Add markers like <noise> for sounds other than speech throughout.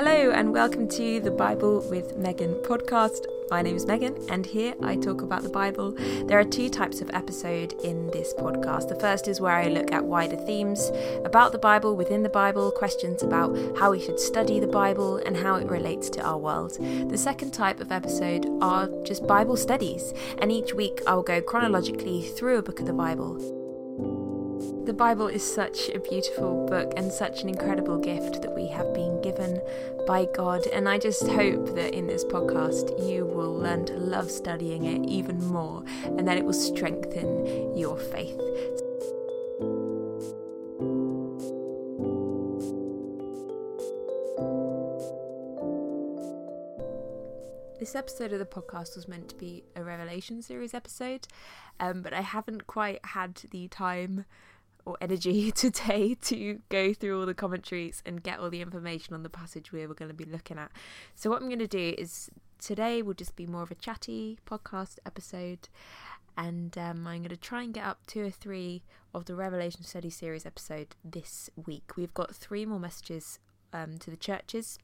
Hello, and welcome to the Bible with Megan podcast. My name is Megan, and here I talk about the Bible. There are two types of episode in this podcast. The first is where I look at wider themes about the Bible, within the Bible, questions about how we should study the Bible and how it relates to our world. The second type of episode are just Bible studies, and each week I will go chronologically through a book of the Bible. The Bible is such a beautiful book and such an incredible gift that we have been given by God. And I just hope that in this podcast you will learn to love studying it even more and that it will strengthen your faith. This episode of the podcast was meant to be a Revelation series episode, um, but I haven't quite had the time or energy <laughs> today to go through all the commentaries and get all the information on the passage we were going to be looking at. So, what I'm going to do is today will just be more of a chatty podcast episode, and um, I'm going to try and get up two or three of the Revelation Study Series episode this week. We've got three more messages um, to the churches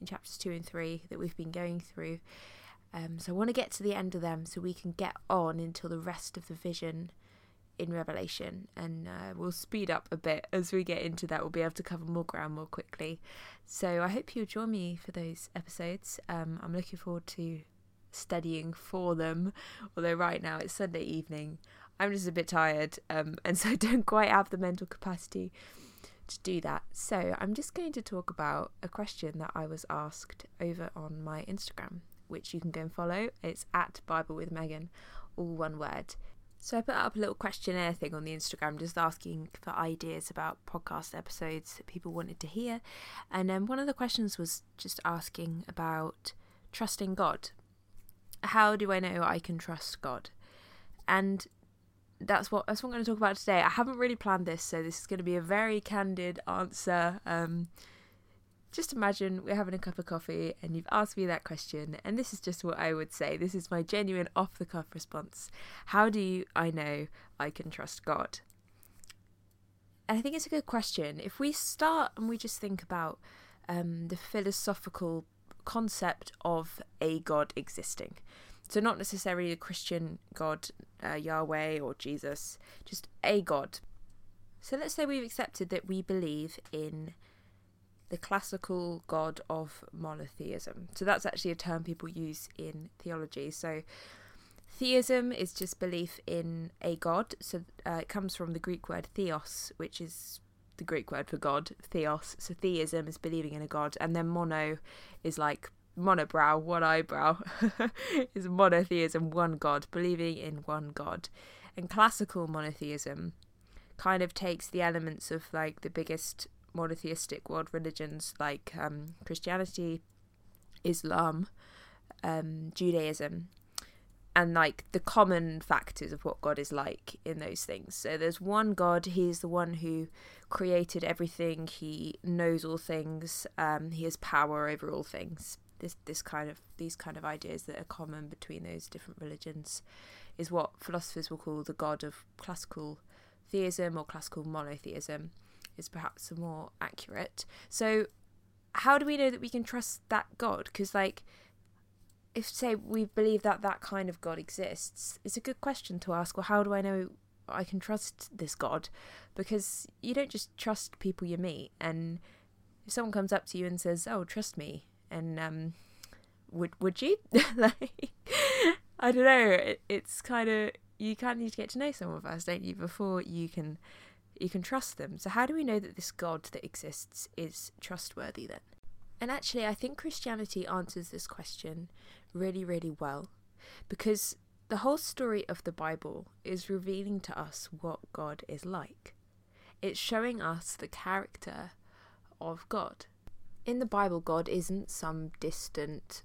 in chapters two and three that we've been going through. Um, so I want to get to the end of them so we can get on until the rest of the vision in Revelation, and uh, we'll speed up a bit as we get into that. We'll be able to cover more ground more quickly. So I hope you'll join me for those episodes. Um, I'm looking forward to studying for them, although right now it's Sunday evening. I'm just a bit tired, um, <laughs> and so I don't quite have the mental capacity to do that. So I'm just going to talk about a question that I was asked over on my Instagram, which you can go and follow. It's at Bible with Megan, all one word. So I put up a little questionnaire thing on the Instagram just asking for ideas about podcast episodes that people wanted to hear. And um, one of the questions was just asking about trusting God. How do I know I can trust God? And that's what that's what I'm going to talk about today. I haven't really planned this, so this is going to be a very candid answer. Um, just imagine we're having a cup of coffee and you've asked me that question, and this is just what I would say. This is my genuine off the cuff response. How do you, I know I can trust God? And I think it's a good question. If we start and we just think about um, the philosophical concept of a God existing, so not necessarily a Christian God, uh, Yahweh or Jesus, just a God. So let's say we've accepted that we believe in the classical god of monotheism. So that's actually a term people use in theology. So theism is just belief in a god. So uh, it comes from the Greek word theos, which is the Greek word for God, theos. So theism is believing in a god, and then mono is like monobrow, one eyebrow, <laughs> is monotheism, one god, believing in one god. And classical monotheism kind of takes the elements of like the biggest monotheistic world religions like um, Christianity, Islam, um, Judaism, and like the common factors of what God is like in those things. So there's one God, He's the one who created everything, He knows all things, um, He has power over all things. This this kind of these kind of ideas that are common between those different religions is what philosophers will call the God of classical theism or classical monotheism is perhaps more accurate. So, how do we know that we can trust that God? Because, like, if say we believe that that kind of God exists, it's a good question to ask. Well, how do I know I can trust this God? Because you don't just trust people you meet, and if someone comes up to you and says, "Oh, trust me," and um, would would you? <laughs> like, I don't know. It, it's kind of you kind of need to get to know some of us, don't you, before you can you can trust them. So, how do we know that this God that exists is trustworthy then? And actually, I think Christianity answers this question really, really well because the whole story of the Bible is revealing to us what God is like. It's showing us the character of God. In the Bible, God isn't some distant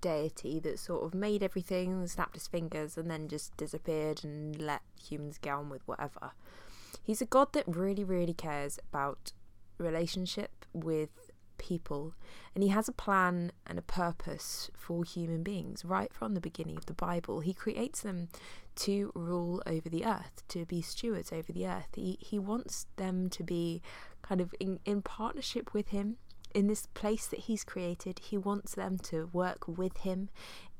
deity that sort of made everything, snapped his fingers, and then just disappeared and let humans get on with whatever. He's a God that really, really cares about relationship with people, and he has a plan and a purpose for human beings right from the beginning of the Bible. He creates them to rule over the earth, to be stewards over the earth. He he wants them to be kind of in, in partnership with him in this place that he's created, he wants them to work with him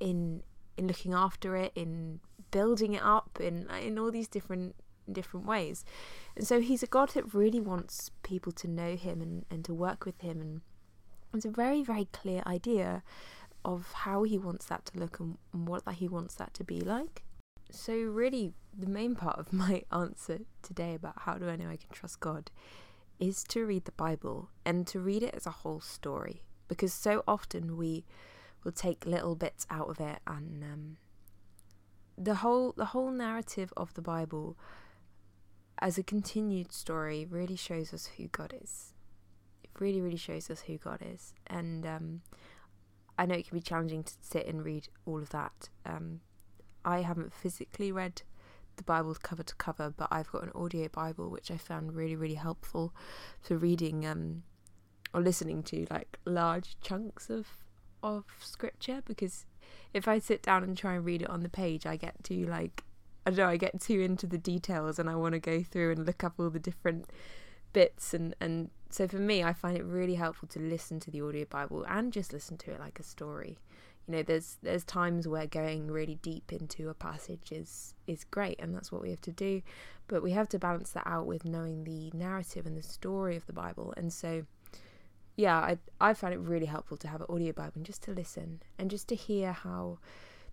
in in looking after it, in building it up, in in all these different different ways. And so he's a God that really wants people to know him and, and to work with him and it's a very, very clear idea of how he wants that to look and, what that he wants that to be like. So really the main part of <laughs> my answer today about how do I know I can trust God is to read the Bible and to read it as a whole story because so often we will take little bits out of it and um, the whole the whole narrative of the Bible as a continued story really shows us who God is. It really really shows us who God is and um, I know it can be challenging to sit and read all of that. Um, I haven't physically read the Bible cover to cover, but I've got an audio Bible which I found really really helpful for reading um, or listening to like large chunks of of scripture because if I sit down and try and read it on the page, I get to like I don't know, I get too into the details and I want to go through and look up all the different bits and and so for me I find it really helpful to listen to the audio Bible and just listen to it like a story. You know there's there's times where going really deep into a passage is is great and that's what we have to do but we have to balance that out with knowing the narrative and the story of the bible. And so yeah i i found it really helpful to have an audio bible and just to listen and just to hear how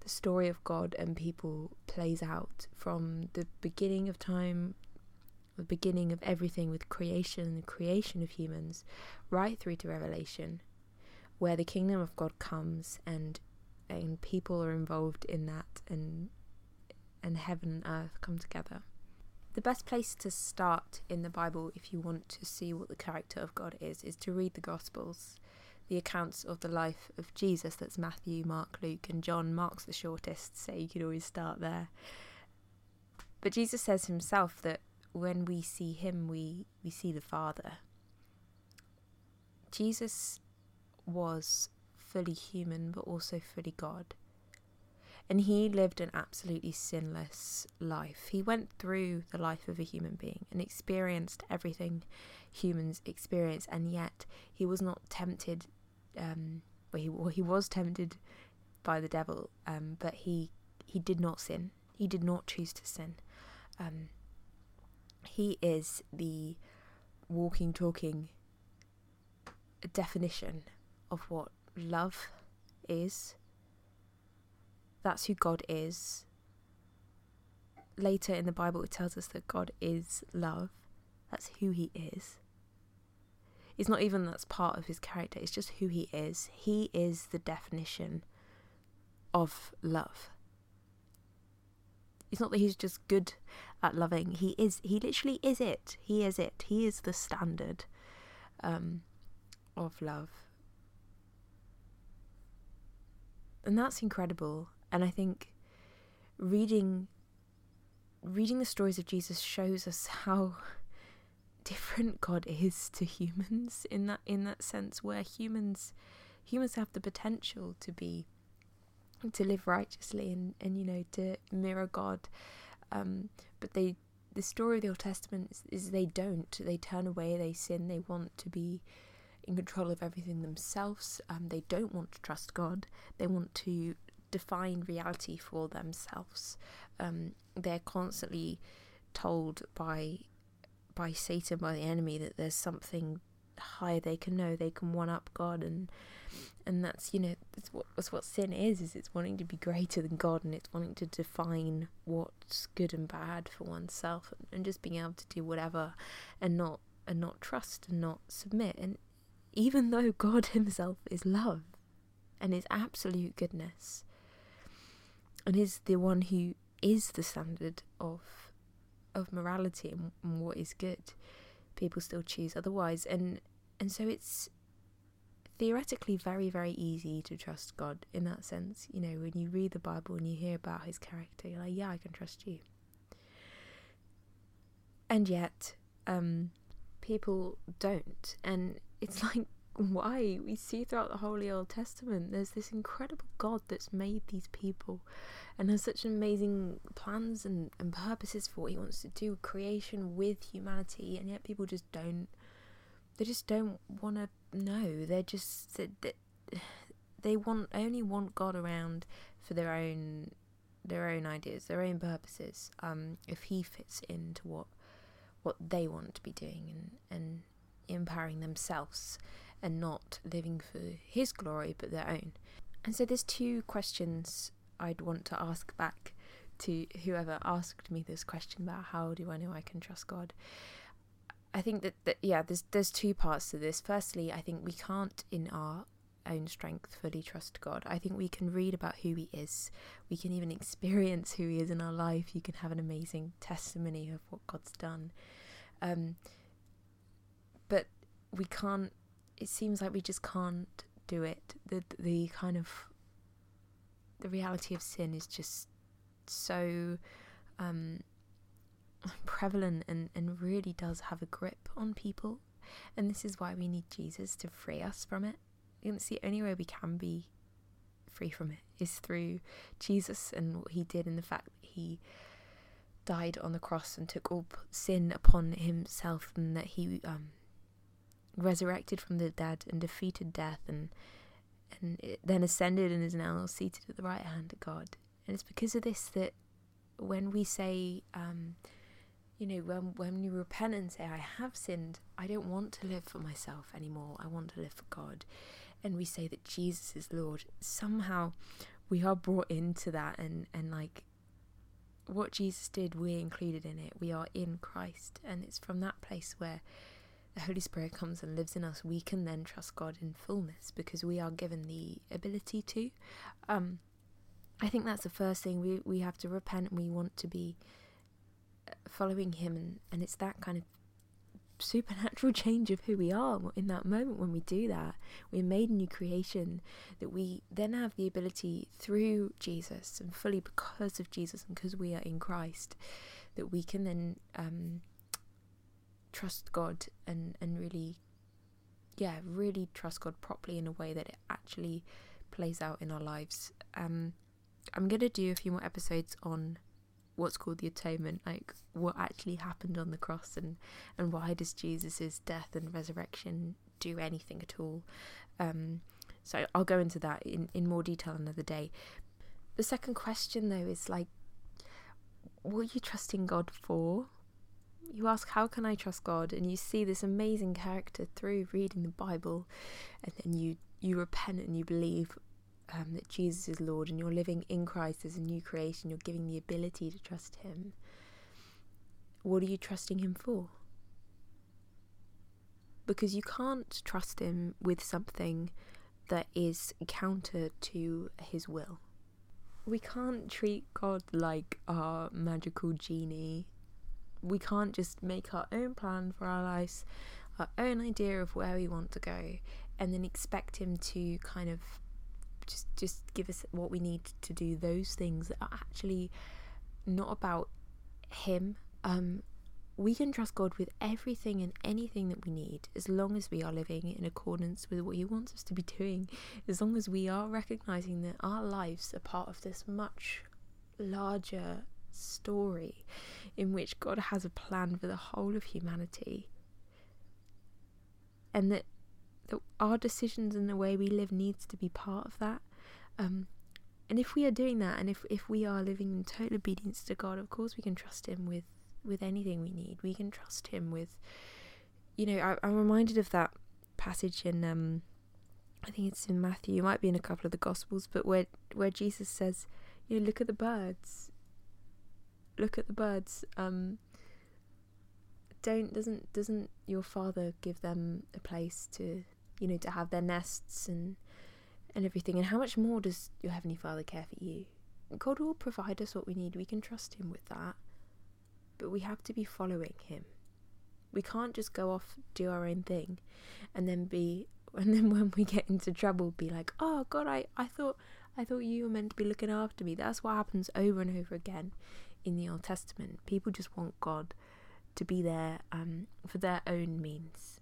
story of god and people plays out from the beginning of time the beginning of everything with creation the creation of humans right through to revelation where the kingdom of God comes and and people are involved in that and and heaven and earth come together. The best place to start in the Bible if you want to see what the character of God is is to read the gospels. The accounts of the life of Jesus that's Matthew, Mark, Luke and John. Mark's the shortest, so you could always start there. But Jesus says himself that when we see him we we see the Father. Jesus was fully human but also fully God. And he lived an absolutely sinless life. He went through the life of a human being and experienced everything humans experience, and yet he was not tempted. Um, well, he, well, he was tempted by the devil, um, but he he did not sin. He did not choose to sin. Um, he is the walking, talking definition of what love is. That's who God is. Later in the Bible, it tells us that God is love. That's who He is. It's not even that's part of His character, it's just who He is. He is the definition of love. It's not that He's just good at loving, He is, He literally is it. He is it. He is the standard um, of love. and that's incredible and i think reading reading the stories of jesus shows us <laughs> how different god is to humans in that in that sense where humans humans have the potential to be to live righteously and and you know to mirror god um but they the story of the old testament is, is they don't they turn away they sin they want to be in control of everything themselves. Um, they don't want to trust God. They want to define reality for themselves. Um, they're constantly told by by Satan, by the enemy, that there's something higher they can know. They can one up God, and and that's you know that's what that's what sin is. Is it's wanting to be greater than God, and it's wanting to define what's good and bad for oneself, and, and just being able to do whatever, and not and not trust and not submit. And even though God <laughs> Himself is love and is absolute goodness and is the one who is the standard of of morality and, what is good, people still choose otherwise. And and so it's theoretically very very easy to trust God in that sense. You know, when you read the Bible and you hear about His character, you're like, yeah, I can trust you. And yet, um, people don't, and it's <laughs> like why we see throughout the Holy Old Testament there's this incredible God that's made these people and has such amazing plans and, and purposes for what he wants to do creation with humanity and yet people just don't they just don't want to know they're just that they want only want God around for their own their own ideas, their own purposes. Um, if He fits into what what they want to be doing and and empowering themselves and not living for His glory but their own. And so there's two questions I'd want to ask back to whoever asked me this question about how do I know I can trust God. I think that, that yeah, there's there's two parts to this. Firstly, I think we can't in our own strength fully trust God. I think we can read about who He is. We can even experience who He is in our life. You can have an amazing testimony of what God's done. Um, but we can't. It seems like we just can't do it. The the kind of the reality of sin is just so um, <laughs> prevalent and, and really does have a grip on people. And this is why we need Jesus to free us from it. And it's the only way we can be free from it is through Jesus and what he did and the fact that he died on the cross and took all sin upon himself and that he um, resurrected from the dead and defeated death and and then ascended and is now seated at the right hand of God. And it's because of this that when we say, um, you know, when when you repent and say, "I have sinned," I don't want to live for myself anymore. I want to live for God, and we say that Jesus is Lord. Somehow, we are brought into that, and and like what Jesus did, we're included in it. We are in Christ, and it's from that place where the Holy Spirit comes and lives in us, we can then trust God in fullness because we are given the ability to. Um, I think that's the first thing we we have to repent we want to be uh, following Him, and, and it's that kind of supernatural <laughs> change of who we are in that moment when we do that. We're made a new creation that we then have the ability through Jesus and fully because of Jesus and because we are in Christ that we can then um, trust God and, and really, yeah, really trust God properly in a way that it actually plays out in our lives. Um, I'm going to do a few more episodes on what's called the atonement, like what actually happened on the cross and, and why does Jesus' death and resurrection do anything at all. Um, so I'll go into that in, in more detail another day. The second question, though, is like, what are you trusting God for? You ask, How can I trust God? And you see this amazing character through reading the Bible, and then you, you repent and you believe um, that Jesus is Lord, and you're living in Christ as a new creation, you're giving the ability to trust Him. What are you trusting Him for? Because you can't trust Him with something that is counter to His will. We can't treat God like our magical genie we can't just make our own plan for our lives, our own idea of where we want to go, and then expect Him to kind of just just give us what we need to do those things that are actually not about Him. Um, we can trust God with everything and anything that we need as long as we are living in accordance with what He wants us to be doing, as long as we are recognizing that our lives are part of this much larger story in which God has a plan for the whole of humanity. And that, that our decisions and the way we live needs to be part of that. Um, and if we are doing that, and if, if we are living in total obedience to God, of course we can trust Him with, with anything we need. We can trust Him with, you know, I, I'm reminded of that passage in, um, I think it's in Matthew, it might be in a couple of the Gospels, but where where Jesus says, you know, look at the birds look at the birds. Um, don't doesn't doesn't your father give them a place to you know to have their nests and and everything? And how much more does your heavenly Father care for you? God will provide us what we need. We can trust Him with that, but we have to be following Him. We can't just go off do our own thing, and then be <laughs> and then when we get into trouble, be like, oh God, I I thought. I thought you were meant to be looking after me. That's what happens over and over again in the Old Testament. People just want God to be there um, for their own means.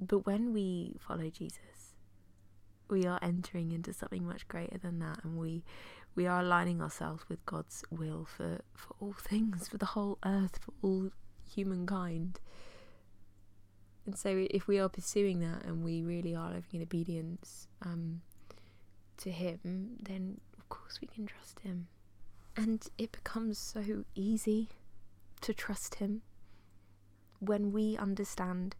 But when we follow Jesus, we are entering into something much greater than that, and we we are aligning ourselves with God's will for, for all things, for the whole earth, for all humankind. And so, if we are pursuing that and we really are living in obedience um, to Him, then of course we can trust Him. And it becomes so easy to trust Him when we understand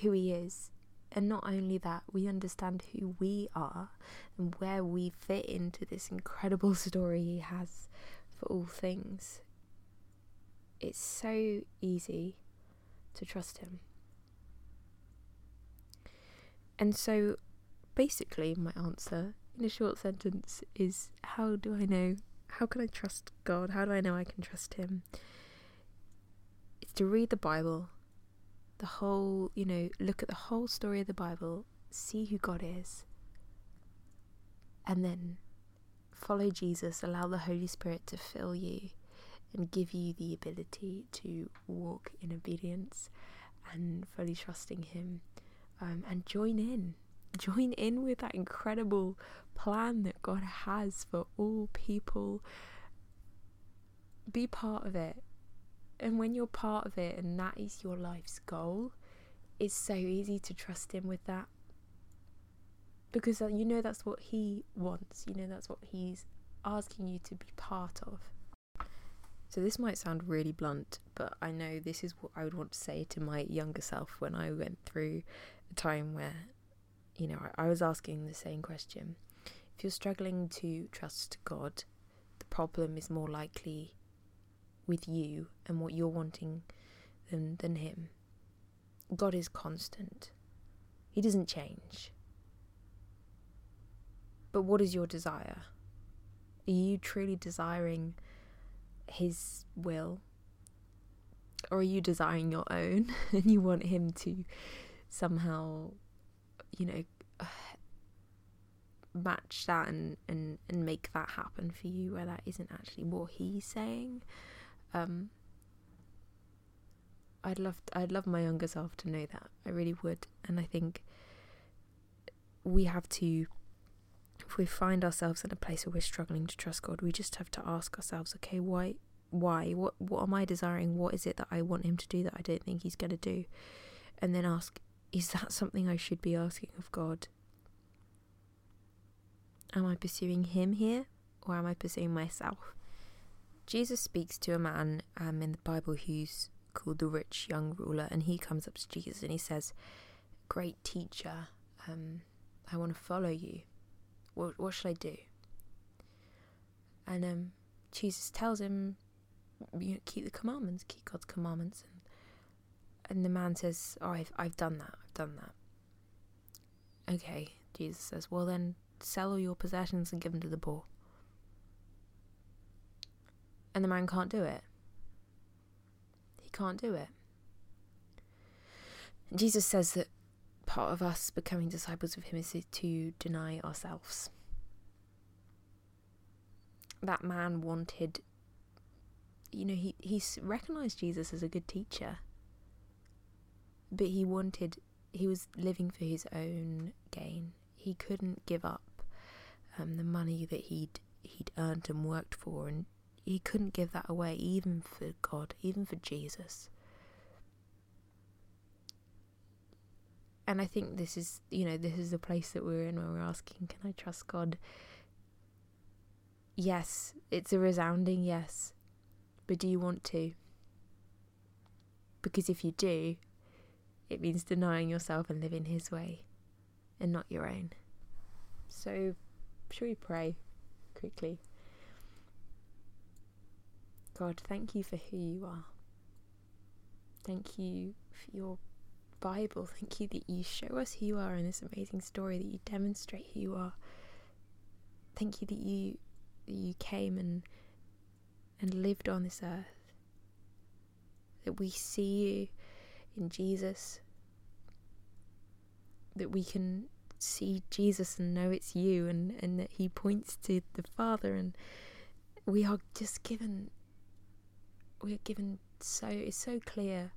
who He is. And not only that, we understand who we are and where we fit into this incredible story He has for all things. It's so easy to trust Him. And so, basically, my answer in a short sentence is how do I know? How can I trust God? How do I know I can trust Him? It's to read the Bible, the whole, you know, look at the whole story of the Bible, see who God is, and then follow Jesus, allow the Holy Spirit to fill you and give you the ability to walk in obedience and fully trusting Him um, and join in. Join in with that incredible plan that God has for all people. Be part of it. And when you're part of it and that is your life's goal, it's so easy to trust Him with that. Because uh, you know that's what He wants, you know that's what He's asking you to be part of. So, this might sound really blunt, but I know this is what I would want to say to my younger self when I went through a time where, you know, I was asking the same question. If you're struggling to trust God, the problem is more likely with you and what you're wanting than, than Him. God is constant, He doesn't change. But what is your desire? Are you truly desiring his will? Or are you desiring your own <laughs> and you want him to somehow, you know, <sighs> match that and, and, and make that happen for you where that isn't actually what he's saying? Um, I'd love I'd love my younger self to know that. I really would. And I think we have to if we find ourselves in a place where we're struggling to trust God, we just have to ask ourselves, okay, why why? What what am I desiring? What is it that I want him to do that I don't think he's going to do? And then ask, is that something I should be asking of God? Am I pursuing him here or am I pursuing myself? Jesus speaks to a man um, in the Bible who's called the rich young ruler, and he comes up to Jesus and he says, Great teacher, um, I want to follow you. What, what should I do? And um, Jesus tells him, you know, keep the commandments, keep God's commandments. And, and the man says, oh, I've, I've done that, done that. Okay, Jesus says, well then sell all your possessions and give them to the poor. And the man can't do it. He can't do it. Jesus says that part of us becoming disciples of Him is to deny ourselves. That man wanted, you know, he, he recognized Jesus as a good teacher, but he wanted, he was living for his own gain. He couldn't give up um, the money that he'd he'd earned and worked for, and he couldn't give that away, even for God, even for Jesus. and I think this is, you know, this is the place that we're in when we're asking, can I trust God? Yes, it's a resounding yes. But do you want to? Because if you do, it means denying yourself and living His way and not your own. So, should we pray quickly? God, thank you for who you are. Thank you for your Bible. Thank you that you show us who you are in this amazing story, that you demonstrate who you are. Thank you that you that you came and and lived on this earth. That we see you in Jesus. That we can see Jesus and know it's you and, and that he points to the Father and we are just given we're given so it's so clear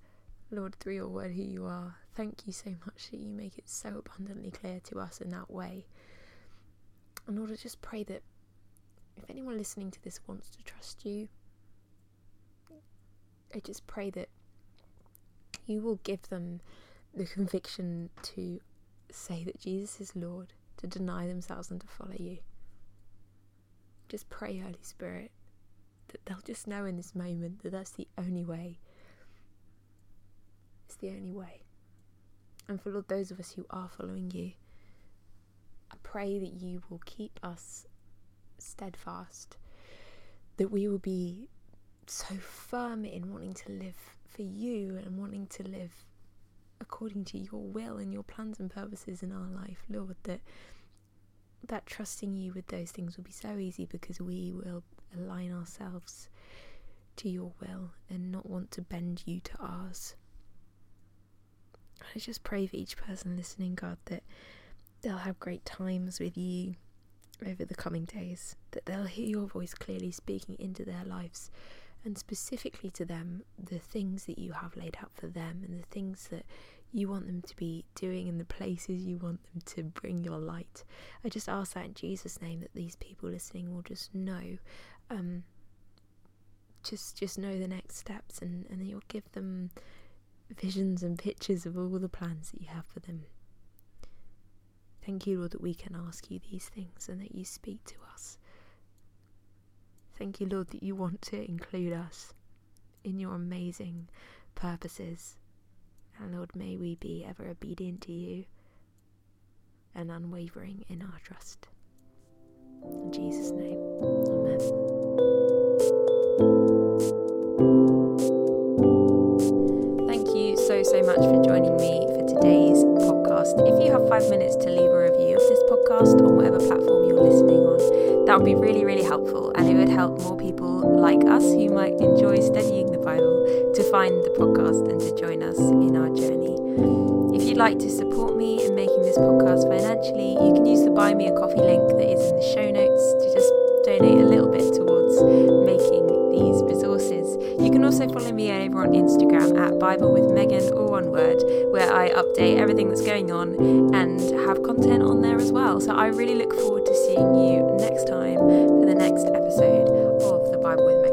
Lord, through your word, who you are. Thank you so much that you make it so abundantly clear to us in that way. And Lord, I just pray that if anyone listening to this wants to trust you, I just pray that you will give them the conviction to say that Jesus is Lord, to deny themselves and to follow you. Just pray, Holy Spirit, that they'll just know in this moment that that's the only way. It's the only way. And for Lord, those of us who are following you, I pray that you will keep us steadfast, that we will be so firm in wanting to live for you and wanting to live according to your will and your plans and purposes in our life, Lord, that that trusting you with those things will be so easy because we will align ourselves to your will and not want to bend you to ours. I just pray for each person listening, God, that they'll have great times with you over the coming days, that they'll hear your voice clearly speaking into their lives and specifically to them the things that you have laid out for them and the things that you want them to be doing and the places you want them to bring your light. I just ask that in Jesus' name that these people listening will just know, um, just just know the next steps and, and that you'll give them visions and pictures of all the plans that you have for them. Thank you, Lord, that we can ask you these things and that you speak to us. Thank you, Lord, that you want to include us in your amazing purposes. And Lord, may we be ever obedient to you and unwavering in our trust. In Jesus' name, Amen. Thank you so, so much for joining me for today's podcast. If you have five minutes to leave a review of this podcast on whatever platform you're listening that would be really, really helpful and it would help more people like us who might enjoy studying the Bible to find the podcast and to join us in our journey. If you'd like to support me in making this podcast financially, you can use the Buy Me a Coffee link that is in the show notes to just donate a little bit towards making these resources. You can also follow me over on Instagram at Bible with Megan or one word, where I update everything that's going on and have content on there as well. So I really look forward to seeing you next time tune for the next episode of the Bible with Me.